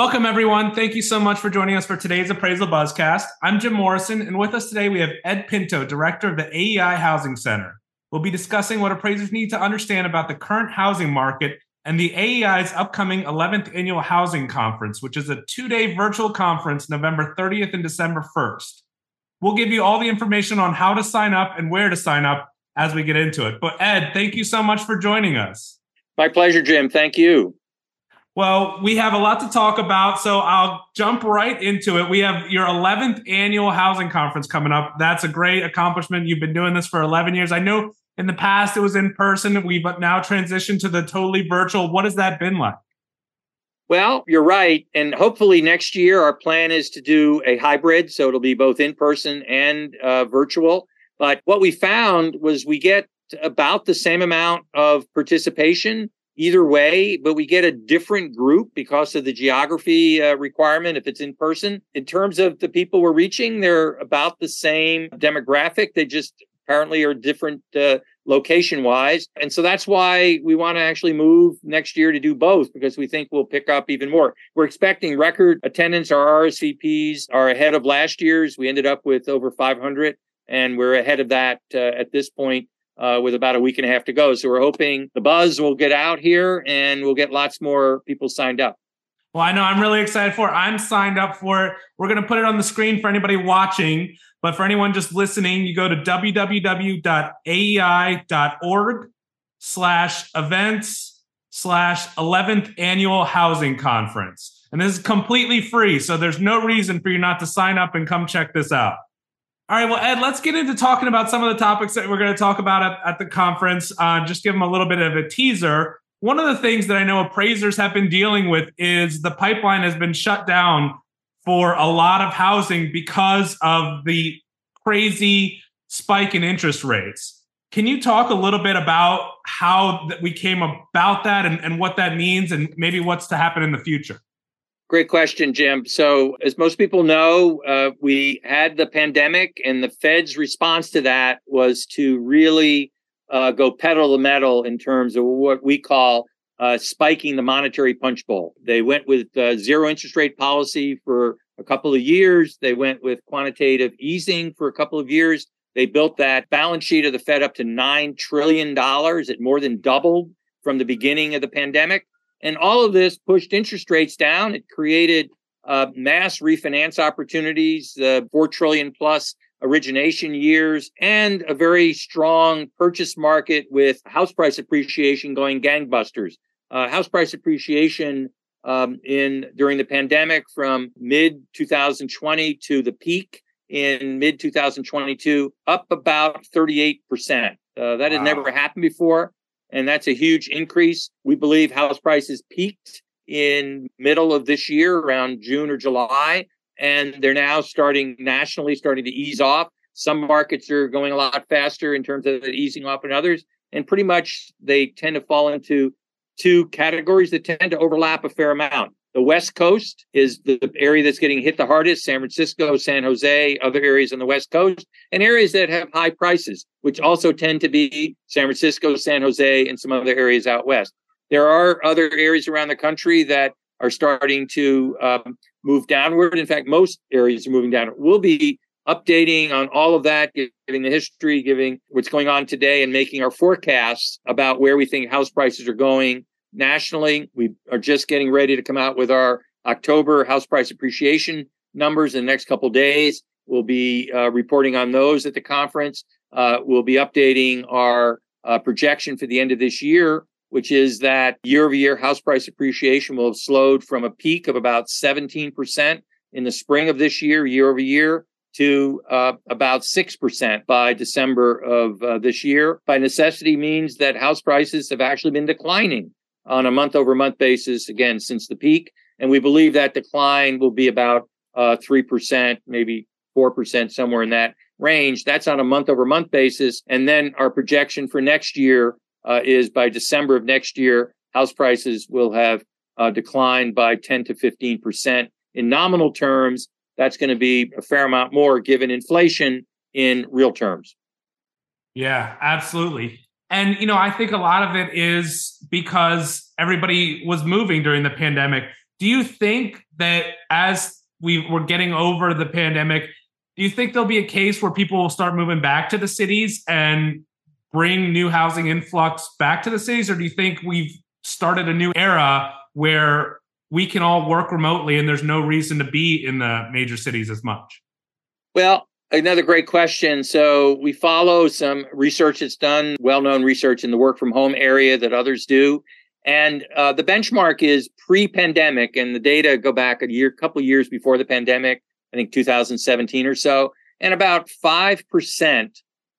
Welcome, everyone. Thank you so much for joining us for today's Appraisal Buzzcast. I'm Jim Morrison, and with us today we have Ed Pinto, Director of the AEI Housing Center. We'll be discussing what appraisers need to understand about the current housing market and the AEI's upcoming 11th Annual Housing Conference, which is a two day virtual conference November 30th and December 1st. We'll give you all the information on how to sign up and where to sign up as we get into it. But, Ed, thank you so much for joining us. My pleasure, Jim. Thank you. Well, we have a lot to talk about, so I'll jump right into it. We have your 11th annual housing conference coming up. That's a great accomplishment. You've been doing this for 11 years. I know in the past it was in person. We've now transitioned to the totally virtual. What has that been like? Well, you're right. And hopefully next year, our plan is to do a hybrid. So it'll be both in person and uh, virtual. But what we found was we get about the same amount of participation either way, but we get a different group because of the geography uh, requirement if it's in person. In terms of the people we're reaching, they're about the same demographic. They just apparently are different uh, location wise. And so that's why we want to actually move next year to do both because we think we'll pick up even more. We're expecting record attendance. Our RSVPs are ahead of last year's. We ended up with over 500 and we're ahead of that uh, at this point uh, with about a week and a half to go. So we're hoping the buzz will get out here and we'll get lots more people signed up. Well, I know I'm really excited for it. I'm signed up for it. We're going to put it on the screen for anybody watching. But for anyone just listening, you go to www.aei.org slash events slash 11th annual housing conference. And this is completely free. So there's no reason for you not to sign up and come check this out. All right, well, Ed, let's get into talking about some of the topics that we're going to talk about at, at the conference. Uh, just give them a little bit of a teaser. One of the things that I know appraisers have been dealing with is the pipeline has been shut down for a lot of housing because of the crazy spike in interest rates. Can you talk a little bit about how we came about that and, and what that means and maybe what's to happen in the future? Great question, Jim. So, as most people know, uh, we had the pandemic, and the Fed's response to that was to really uh, go pedal the metal in terms of what we call uh, spiking the monetary punch bowl. They went with uh, zero interest rate policy for a couple of years. They went with quantitative easing for a couple of years. They built that balance sheet of the Fed up to $9 trillion. It more than doubled from the beginning of the pandemic. And all of this pushed interest rates down. It created uh, mass refinance opportunities, uh, 4 trillion plus origination years, and a very strong purchase market with house price appreciation going gangbusters. Uh, house price appreciation um, in during the pandemic from mid 2020 to the peak in mid 2022 up about 38 percent. Uh, that wow. had never happened before and that's a huge increase. We believe house prices peaked in middle of this year around June or July and they're now starting nationally starting to ease off. Some markets are going a lot faster in terms of easing off than others and pretty much they tend to fall into two categories that tend to overlap a fair amount. The West Coast is the area that's getting hit the hardest San Francisco, San Jose, other areas on the West Coast, and areas that have high prices, which also tend to be San Francisco, San Jose, and some other areas out west. There are other areas around the country that are starting to um, move downward. In fact, most areas are moving down. We'll be updating on all of that, giving the history, giving what's going on today, and making our forecasts about where we think house prices are going nationally. We are just getting ready to come out with our October house price appreciation numbers in the next couple days. We'll be uh, reporting on those at the conference. Uh, we'll be updating our uh, projection for the end of this year, which is that year over year house price appreciation will have slowed from a peak of about 17% in the spring of this year, year over year, to uh, about 6% by December of uh, this year. By necessity means that house prices have actually been declining on a month over month basis, again, since the peak. And we believe that decline will be about uh, 3%, maybe 4%, somewhere in that range. That's on a month over month basis. And then our projection for next year uh, is by December of next year, house prices will have uh, declined by 10 to 15%. In nominal terms, that's going to be a fair amount more given inflation in real terms. Yeah, absolutely. And, you know, I think a lot of it is because everybody was moving during the pandemic. Do you think that as we we're getting over the pandemic, do you think there'll be a case where people will start moving back to the cities and bring new housing influx back to the cities, or do you think we've started a new era where we can all work remotely and there's no reason to be in the major cities as much? Well, another great question. So we follow some research that's done, well-known research in the work from home area that others do. And uh, the benchmark is pre-pandemic, and the data go back a year, couple years before the pandemic. I think 2017 or so, and about five percent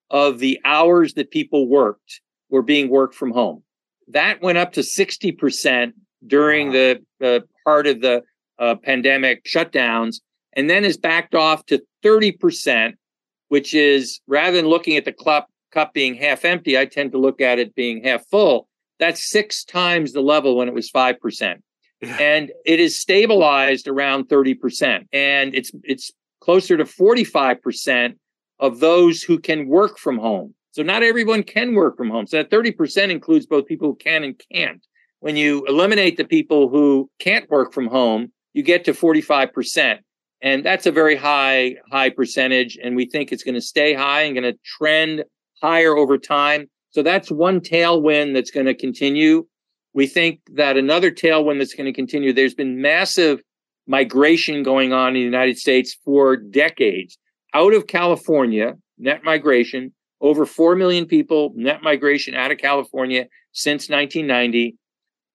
of the hours that people worked were being worked from home. That went up to 60 percent during wow. the uh, part of the uh, pandemic shutdowns, and then is backed off to 30 percent, which is rather than looking at the cup cup being half empty, I tend to look at it being half full that's six times the level when it was 5%. And it is stabilized around 30%. And it's it's closer to 45% of those who can work from home. So not everyone can work from home. So that 30% includes both people who can and can't. When you eliminate the people who can't work from home, you get to 45%. And that's a very high, high percentage. And we think it's going to stay high and going to trend higher over time. So that's one tailwind that's going to continue. We think that another tailwind that's going to continue, there's been massive migration going on in the United States for decades out of California, net migration, over 4 million people, net migration out of California since 1990,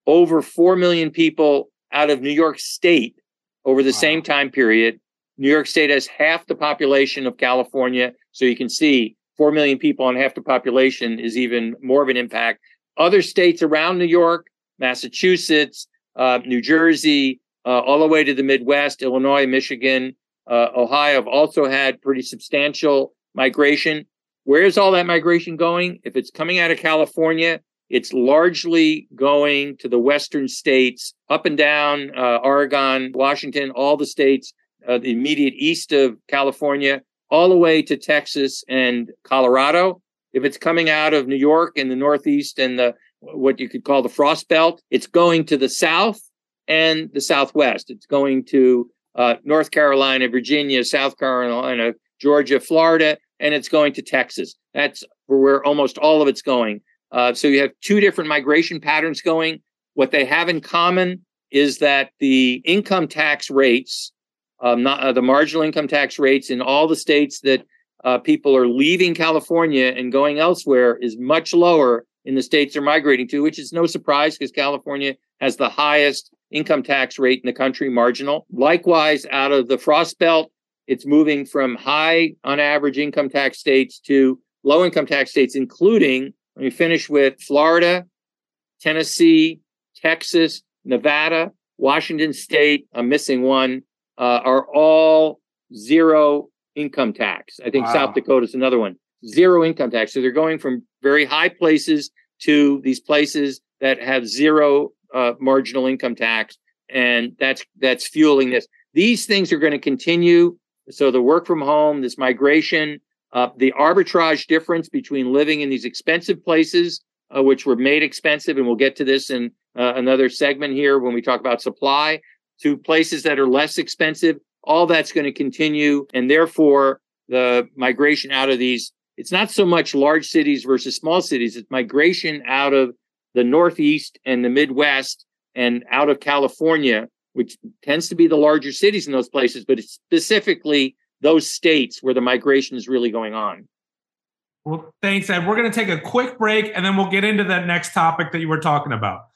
over 4 million people out of New York State over the wow. same time period. New York State has half the population of California. So you can see 4 million people on half the population is even more of an impact. Other states around New York, Massachusetts, uh, New Jersey, uh, all the way to the Midwest, Illinois, Michigan, uh, Ohio have also had pretty substantial migration. Where's all that migration going? If it's coming out of California, it's largely going to the western states, up and down uh, Oregon, Washington, all the states, uh, the immediate east of California, all the way to Texas and Colorado. If it's coming out of New York in the Northeast and the what you could call the frost belt, it's going to the South and the Southwest. It's going to uh, North Carolina, Virginia, South Carolina, Georgia, Florida, and it's going to Texas. That's where almost all of it's going. Uh, so you have two different migration patterns going. What they have in common is that the income tax rates um, not, uh, the marginal income tax rates in all the states that uh, people are leaving California and going elsewhere is much lower in the states they're migrating to, which is no surprise because California has the highest income tax rate in the country, marginal. Likewise, out of the Frost Belt, it's moving from high on average income tax states to low income tax states, including, let me finish with Florida, Tennessee, Texas, Nevada, Washington State. I'm missing one uh, are all zero income tax. I think wow. South Dakota is another one. Zero income tax. So they're going from very high places to these places that have zero uh, marginal income tax, and that's that's fueling this. These things are going to continue. So the work from home, this migration, uh, the arbitrage difference between living in these expensive places, uh, which were made expensive, and we'll get to this in uh, another segment here when we talk about supply, to places that are less expensive. All that's going to continue. And therefore, the migration out of these, it's not so much large cities versus small cities, it's migration out of the Northeast and the Midwest and out of California, which tends to be the larger cities in those places, but it's specifically those states where the migration is really going on. Well, thanks, Ed. We're going to take a quick break and then we'll get into that next topic that you were talking about.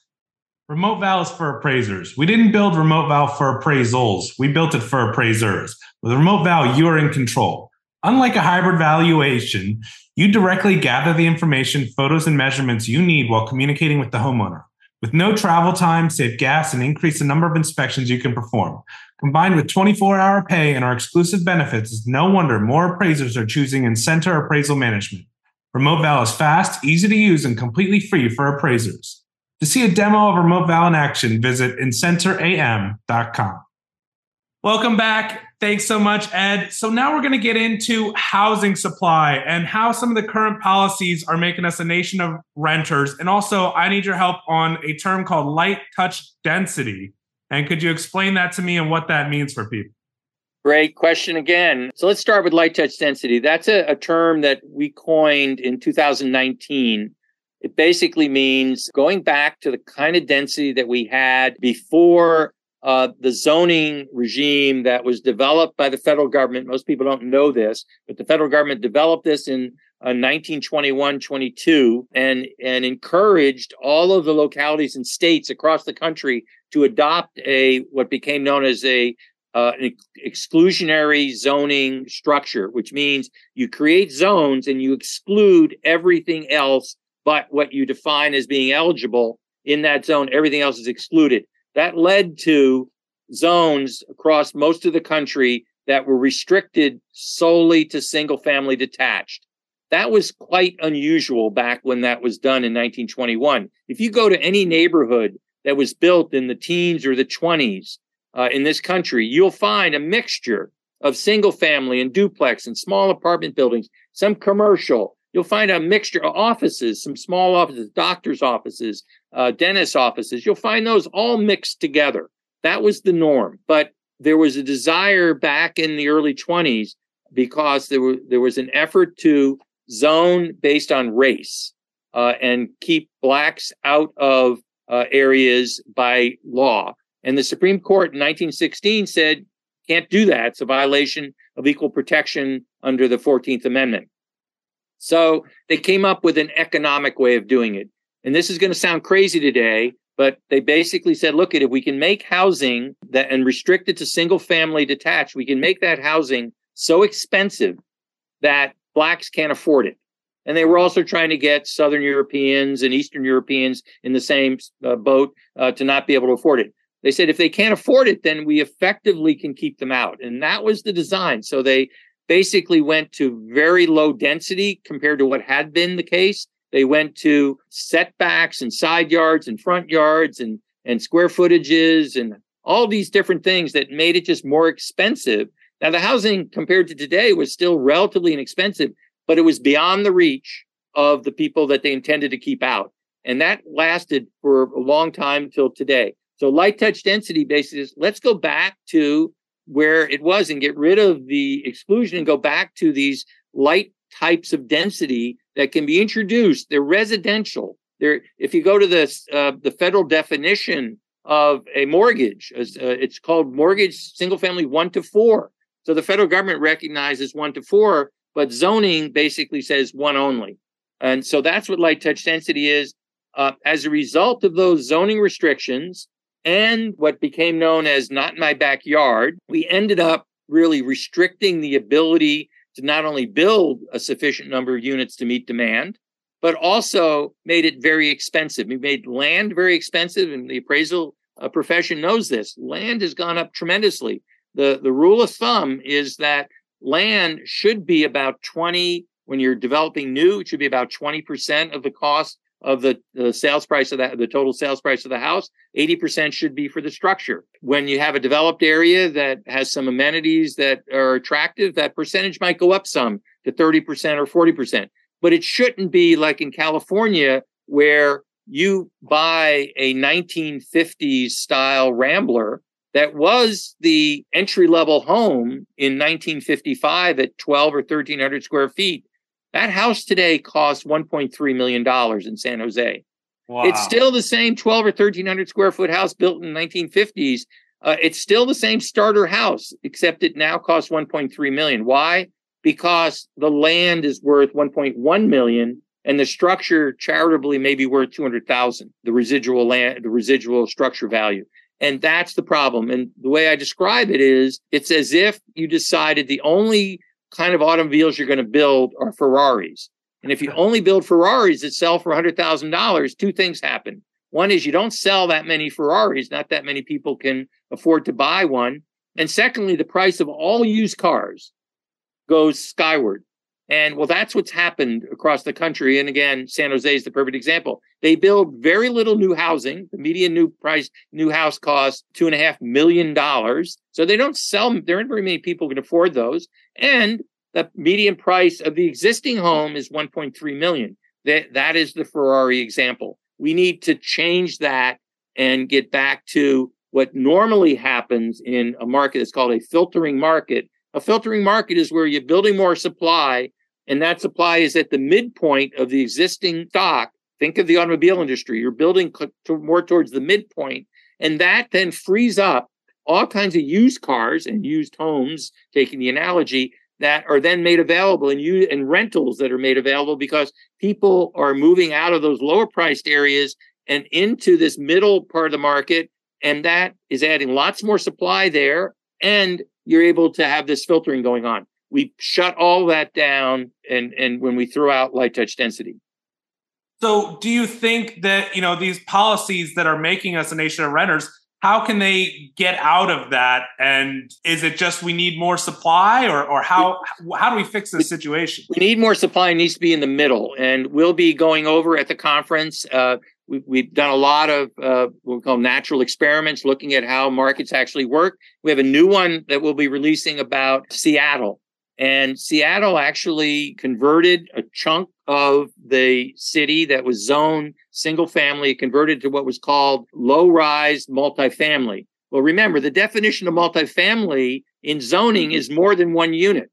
Remote Val is for appraisers. We didn't build Remote Val for appraisals. We built it for appraisers. With Remote Val, you are in control. Unlike a hybrid valuation, you directly gather the information, photos, and measurements you need while communicating with the homeowner. With no travel time, save gas, and increase the number of inspections you can perform. Combined with 24 hour pay and our exclusive benefits, it's no wonder more appraisers are choosing Incenter Appraisal Management. Remote Val is fast, easy to use, and completely free for appraisers. To see a demo of Remote Val in action, visit incenteram.com. Welcome back. Thanks so much, Ed. So now we're going to get into housing supply and how some of the current policies are making us a nation of renters. And also, I need your help on a term called light touch density. And could you explain that to me and what that means for people? Great question again. So let's start with light touch density. That's a, a, term that we coined in 2019. It basically means going back to the kind of density that we had before uh, the zoning regime that was developed by the federal government. Most people don't know this, but the federal government developed this in uh, 1921 22 and, and encouraged all of the localities and states across the country to adopt a what became known as a uh, an exclusionary zoning structure, which means you create zones and you exclude everything else but what you define as being eligible in that zone. Everything else is excluded. That led to zones across most of the country that were restricted solely to single family detached. That was quite unusual back when that was done in 1921. If you go to any neighborhood that was built in the teens or the 20s, uh, in this country, you'll find a mixture of single family and duplex and small apartment buildings, some commercial. You'll find a mixture of offices, some small offices, doctors' offices, uh, dentist offices. You'll find those all mixed together. That was the norm. But there was a desire back in the early 20s because there, were, there was an effort to zone based on race uh, and keep blacks out of uh, areas by law. And the Supreme Court in 1916 said, can't do that. It's a violation of equal protection under the 14th Amendment. So they came up with an economic way of doing it. And this is going to sound crazy today, but they basically said, look if we can make housing that and restrict it to single family detached, we can make that housing so expensive that blacks can't afford it. And they were also trying to get Southern Europeans and Eastern Europeans in the same uh, boat uh, to not be able to afford it. They said if they can't afford it, then we effectively can keep them out. And that was the design. So they basically went to very low density compared to what had been the case. They went to setbacks and side yards and front yards and, and square footages and all these different things that made it just more expensive. Now, the housing compared to today was still relatively inexpensive, but it was beyond the reach of the people that they intended to keep out. And that lasted for a long time till today. So light touch density basically let's go back to where it was and get rid of the exclusion and go back to these light types of density that can be introduced. They're residential. They're, if you go to the, uh, the federal definition of a mortgage, uh, it's called mortgage single family one to four. So the federal government recognizes one to four, but zoning basically says one only. And so that's what light touch density is. Uh, as a result of those zoning restrictions, and what became known as not in my backyard, we ended up really restricting the ability to not only build a sufficient number of units to meet demand, but also made it very expensive. We made land very expensive, and the appraisal uh, profession knows this. Land has gone up tremendously. The, the rule of thumb is that land should be about 20, when you're developing new, it should be about 20% of the cost of the, the sales price of that, the total sales price of the house, 80% should be for the structure. When you have a developed area that has some amenities that are attractive, that percentage might go up some to 30% or 40%. But it shouldn't be like in California where you buy a 1950s style Rambler that was the entry level home in 1955 at 12 or 1300 square feet that house today costs $1.3 million in San Jose. Wow. It's still the same 12 or 1300 square foot house built in the 1950s. Uh, it's still the same starter house, except it now costs 1.3 million. Why? Because the land is worth 1.1 million and the structure charitably may be worth 200,000, the residual land, the residual structure value. And that's the problem. And the way I describe it is it's as if you decided the only kind of automobiles you're going to build are Ferraris. And if you only build Ferraris that sell for $100,000, two things happen. One is you don't sell that many Ferraris, not that many people can afford to buy one. And secondly, the price of all used cars goes skyward. And well, that's what's happened across the country. And again, San Jose is the perfect example. They build very little new housing. The median new price, new house costs two and a half million dollars. So they don't sell, there aren't very many people who can afford those. And the median price of the existing home is 1.3 million. That, that is the Ferrari example. We need to change that and get back to what normally happens in a market is called a filtering market. A filtering market is where you're building more supply, and that supply is at the midpoint of the existing stock. Think of the automobile industry. You're building more towards the midpoint, and that then frees up all kinds of used cars and used homes, taking the analogy, that are then made available and you and rentals that are made available because people are moving out of those lower priced areas and into this middle part of the market and that is adding lots more supply there and you're able to have this filtering going on we shut all that down and and when we throw out light touch density. So do you think that you know these policies that are making us a nation of renters how can they get out of that? And is it just we need more supply or, or how how do we fix this situation? We need more supply it needs to be in the middle and we'll be going over at the conference uh, we, have done a lot of uh, what we call natural experiments looking at how markets actually work. We have a new one that we'll be releasing about seattle and seattle actually converted a chunk of the city that was zone single family converted to what was called low rise multifamily. Well, remember the definition of multifamily in zoning is more than one unit.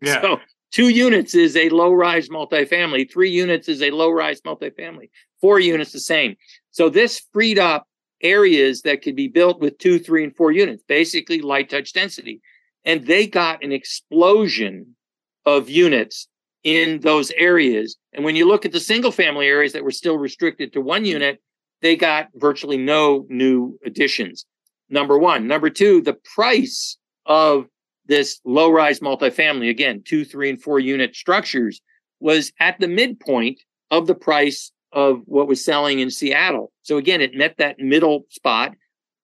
Yeah. So two units is a low rise multifamily, three units is a low rise multifamily, four units the same. So this freed up areas that could be built with two, three, and four units, basically light touch density. And they got an explosion of units in those areas. And when you look at the single family areas that were still restricted to one unit, they got virtually no new additions. Number one. Number two, the price of this low rise multifamily, again, two, three, and four unit structures, was at the midpoint of the price of what was selling in Seattle. So again, it met that middle spot.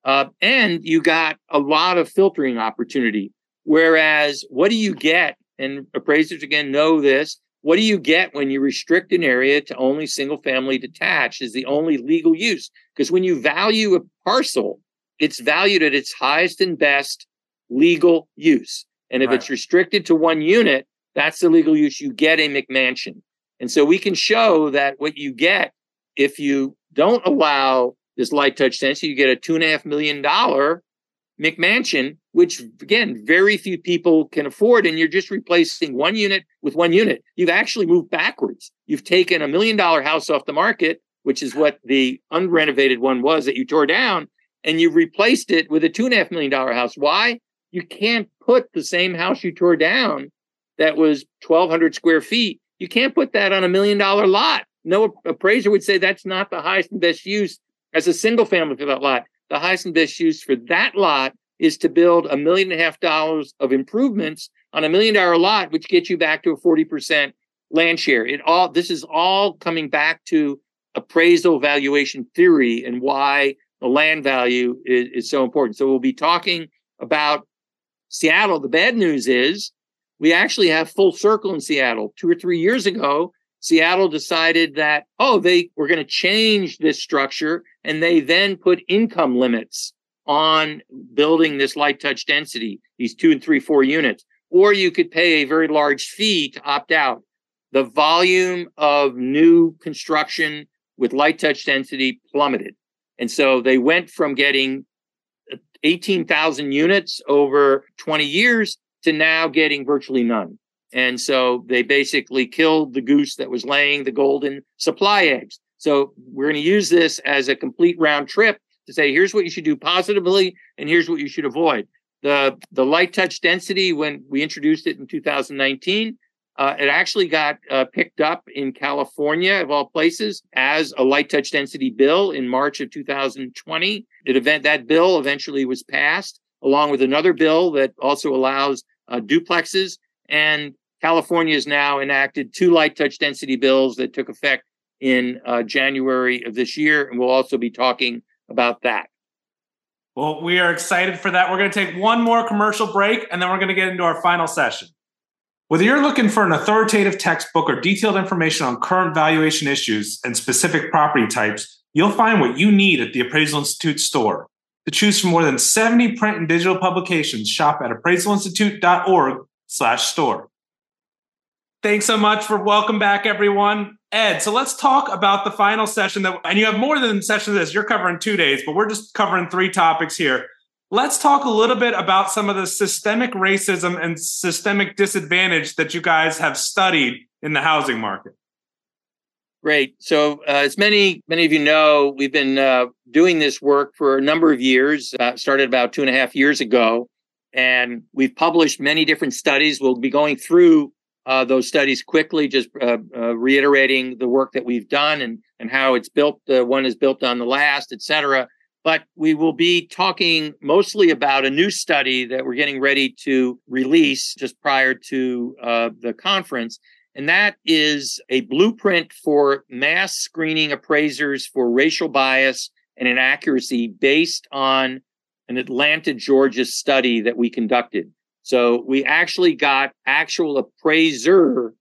Uh, and you got a lot of filtering opportunity. Whereas, what do you get and appraisers again know this. What do you get when you restrict an area to only single family detached is the only legal use? Because when you value a parcel, it's valued at its highest and best legal use. And if right. it's restricted to one unit, that's the legal use. You get a McMansion. And so we can show that what you get if you don't allow this light touch density, you get a two and a half million dollar McMansion, which again, very few people can afford. And you're just replacing one unit with one unit. You've actually moved backwards. You've taken a million dollar house off the market, which is what the unrenovated one was that you tore down, and you've replaced it with a two and a half million dollar house. Why? You can't put the same house you tore down that was 1,200 square feet. You can't put that on a million dollar lot. No appraiser would say that's not the highest and best use as a single family for that lot the highest and best use for that lot is to build a million and a half dollars of improvements on a million dollar lot, which gets you back to a 40% land share. It all this is all coming back to appraisal valuation theory and why the land value is, is so important. So we'll be talking about Seattle. The bad news is we actually have full circle in Seattle. Two or three years ago, Seattle decided that, oh, they were going to change this structure and they then put income limits on building this light touch density, these two and three, four units, or you could pay a very large fee to opt out. The volume of new construction with light touch density plummeted. And so they went from getting 18,000 units over 20 years to now getting virtually none. And so they basically killed the goose that was laying the golden supply eggs. So we're going to use this as a complete round trip to say, here's what you should do positively, and here's what you should avoid. The, the light touch density, when we introduced it in 2019, uh, it actually got uh, picked up in California, of all places, as a light touch density bill in March of 2020. It event, that bill eventually was passed, along with another bill that also allows uh, duplexes. And California has now enacted two light touch density bills that took effect in uh, January of this year, and we'll also be talking about that. Well, we are excited for that. We're going to take one more commercial break, and then we're going to get into our final session. Whether you're looking for an authoritative textbook or detailed information on current valuation issues and specific property types, you'll find what you need at the Appraisal Institute store. To choose from more than 70 print and digital publications, shop at appraisalinstitute.org/store. Thanks so much for welcome back, everyone. Ed, so let's talk about the final session that, and you have more than session of this. You're covering two days, but we're just covering three topics here. Let's talk a little bit about some of the systemic racism and systemic disadvantage that you guys have studied in the housing market. Great. So, uh, as many many of you know, we've been uh, doing this work for a number of years. Uh, started about two and a half years ago, and we've published many different studies. We'll be going through uh, those studies quickly, just uh, uh, reiterating the work that we've done and and how it's built. Uh, one is built on the last, et cetera. But we will be talking mostly about a new study that we're getting ready to release just prior to uh, the conference. And that is a blueprint for mass screening appraisers for racial bias and inaccuracy based on an Atlanta, Georgia study that we conducted. So we actually got actual appraiser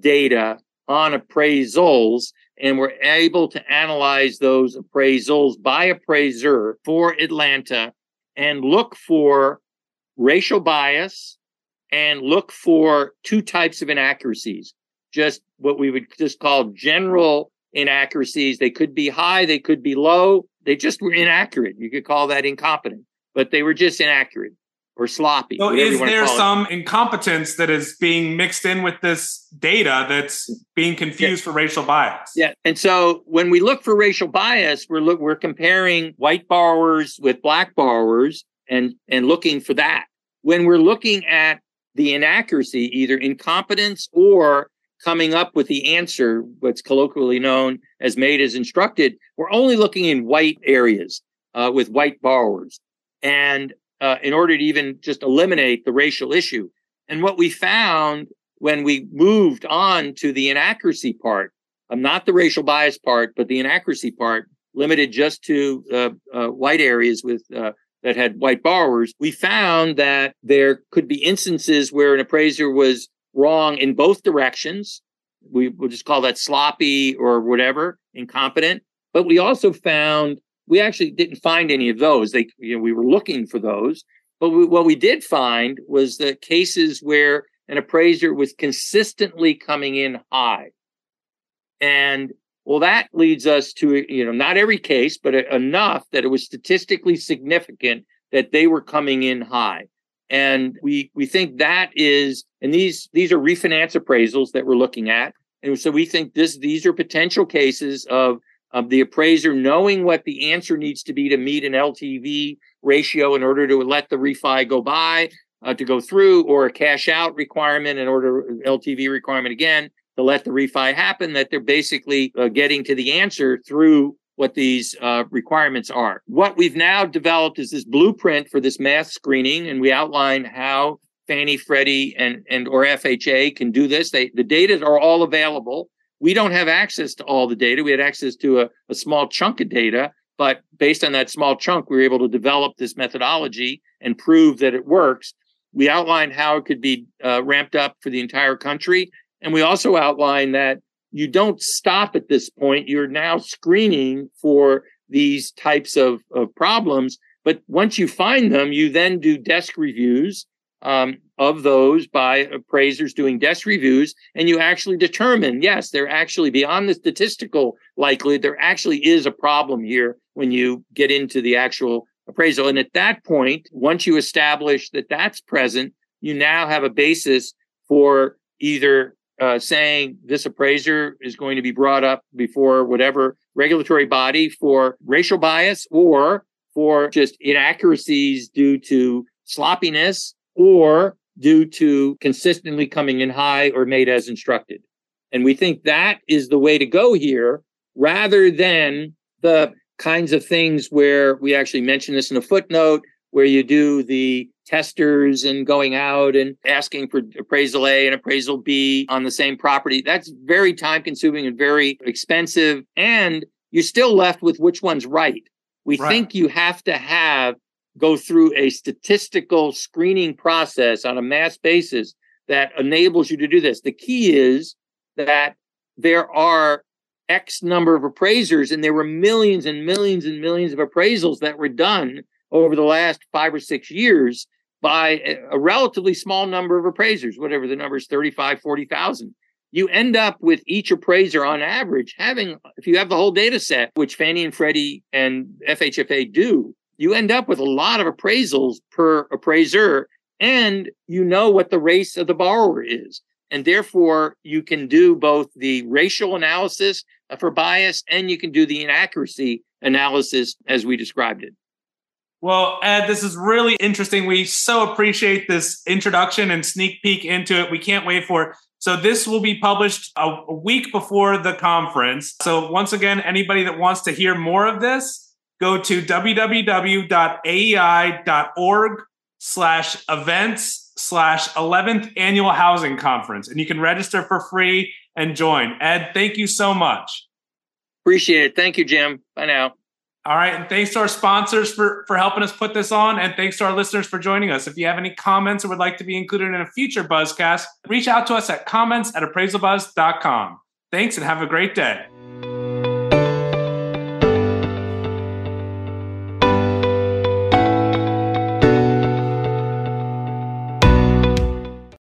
data on appraisals and we're able to analyze those appraisals by appraiser for Atlanta and look for racial bias and look for two types of inaccuracies. Just what we would just call general inaccuracies. They could be high they could be low. They just were inaccurate. You could call that incompetent but they were just inaccurate or sloppy. So is there some incompetence that is being mixed in with this data that's being confused yeah. for racial bias? Yeah. And so when we look for racial bias, we're look we're comparing white borrowers with black borrowers and and looking for that. When we're looking at the inaccuracy, either incompetence or coming up with the answer, what's colloquially known as made as instructed, we're only looking in white areas uh, with white borrowers. And uh, in order to even just eliminate the racial issue. And what we found when we moved on to the inaccuracy part, um, not the racial bias part, but the inaccuracy part, limited just to uh, uh, white areas with uh, that had white borrowers, we found that there could be instances where an appraiser was wrong in both directions. We will just call that sloppy or whatever, incompetent. But we also found we actually didn't find any of those. They, you know, we were looking for those, but we, what we did find was the cases where an appraiser was consistently coming in high, and well, that leads us to you know not every case, but enough that it was statistically significant that they were coming in high, and we we think that is, and these these are refinance appraisals that we're looking at, and so we think this these are potential cases of of the appraiser knowing what the answer needs to be to meet an LTV ratio in order to let the refi go by, uh, to go through, or a cash out requirement in order LTV requirement again to let the refi happen. That they're basically uh, getting to the answer through what these uh, requirements are. What we've now developed is this blueprint for this mass screening, and we outline how Fannie, Freddie, and and or FHA can do this. They the data are all available. We don't have access to all the data. We had access to a, a small chunk of data, but based on that small chunk, we were able to develop this methodology and prove that it works. We outlined how it could be uh, ramped up for the entire country. And we also outlined that you don't stop at this point. You're now screening for these types of, of problems. But once you find them, you then do desk reviews um, of those by appraisers doing desk reviews, and you actually determine, yes, they're actually beyond the statistical likelihood, there actually is a problem here when you get into the actual appraisal. And at that point, once you establish that that's present, you now have a basis for either uh, saying this appraiser is going to be brought up before whatever regulatory body for racial bias or for just inaccuracies due to sloppiness or due to consistently coming in high or made as instructed. And we think that is the way to go here rather than the kinds of things where we actually mention this in a footnote where you do the testers and going out and asking for appraisal A and appraisal B on the same property. That's very time consuming and very expensive. And you're still left with which one's right. We right. think you have to have go through a statistical screening process on a mass basis that enables you to do this. The key is that there are X number of appraisers, and there were millions and millions and millions of appraisals that were done over the last five or six years. by a relatively small number of appraisers, whatever the number is 35, 40,000. You end up with each appraiser on average having, if you have the whole data set, which Fannie and Freddie and FHFA do, you end up with a lot of appraisals per appraiser and you know what the race of the borrower is. And therefore, you can do both the racial analysis uh, for bias and you can do the inaccuracy analysis as we described it. Well, Ed, this is really interesting. We so appreciate this introduction and sneak peek into it. We can't wait for it. So, this will be published a, week before the conference. So, once again, anybody that wants to hear more of this, go to www.aei.org slash events slash 11th annual housing conference. And you can register for free and join. Ed, thank you so much. Appreciate it. Thank you, Jim. Bye now. All right. And thanks to our sponsors for, for helping us put this on. And thanks to our listeners for joining us. If you have any comments or would like to be included in a future Buzzcast, reach out to us at comments at appraisalbuzz.com. Thanks and have a great day.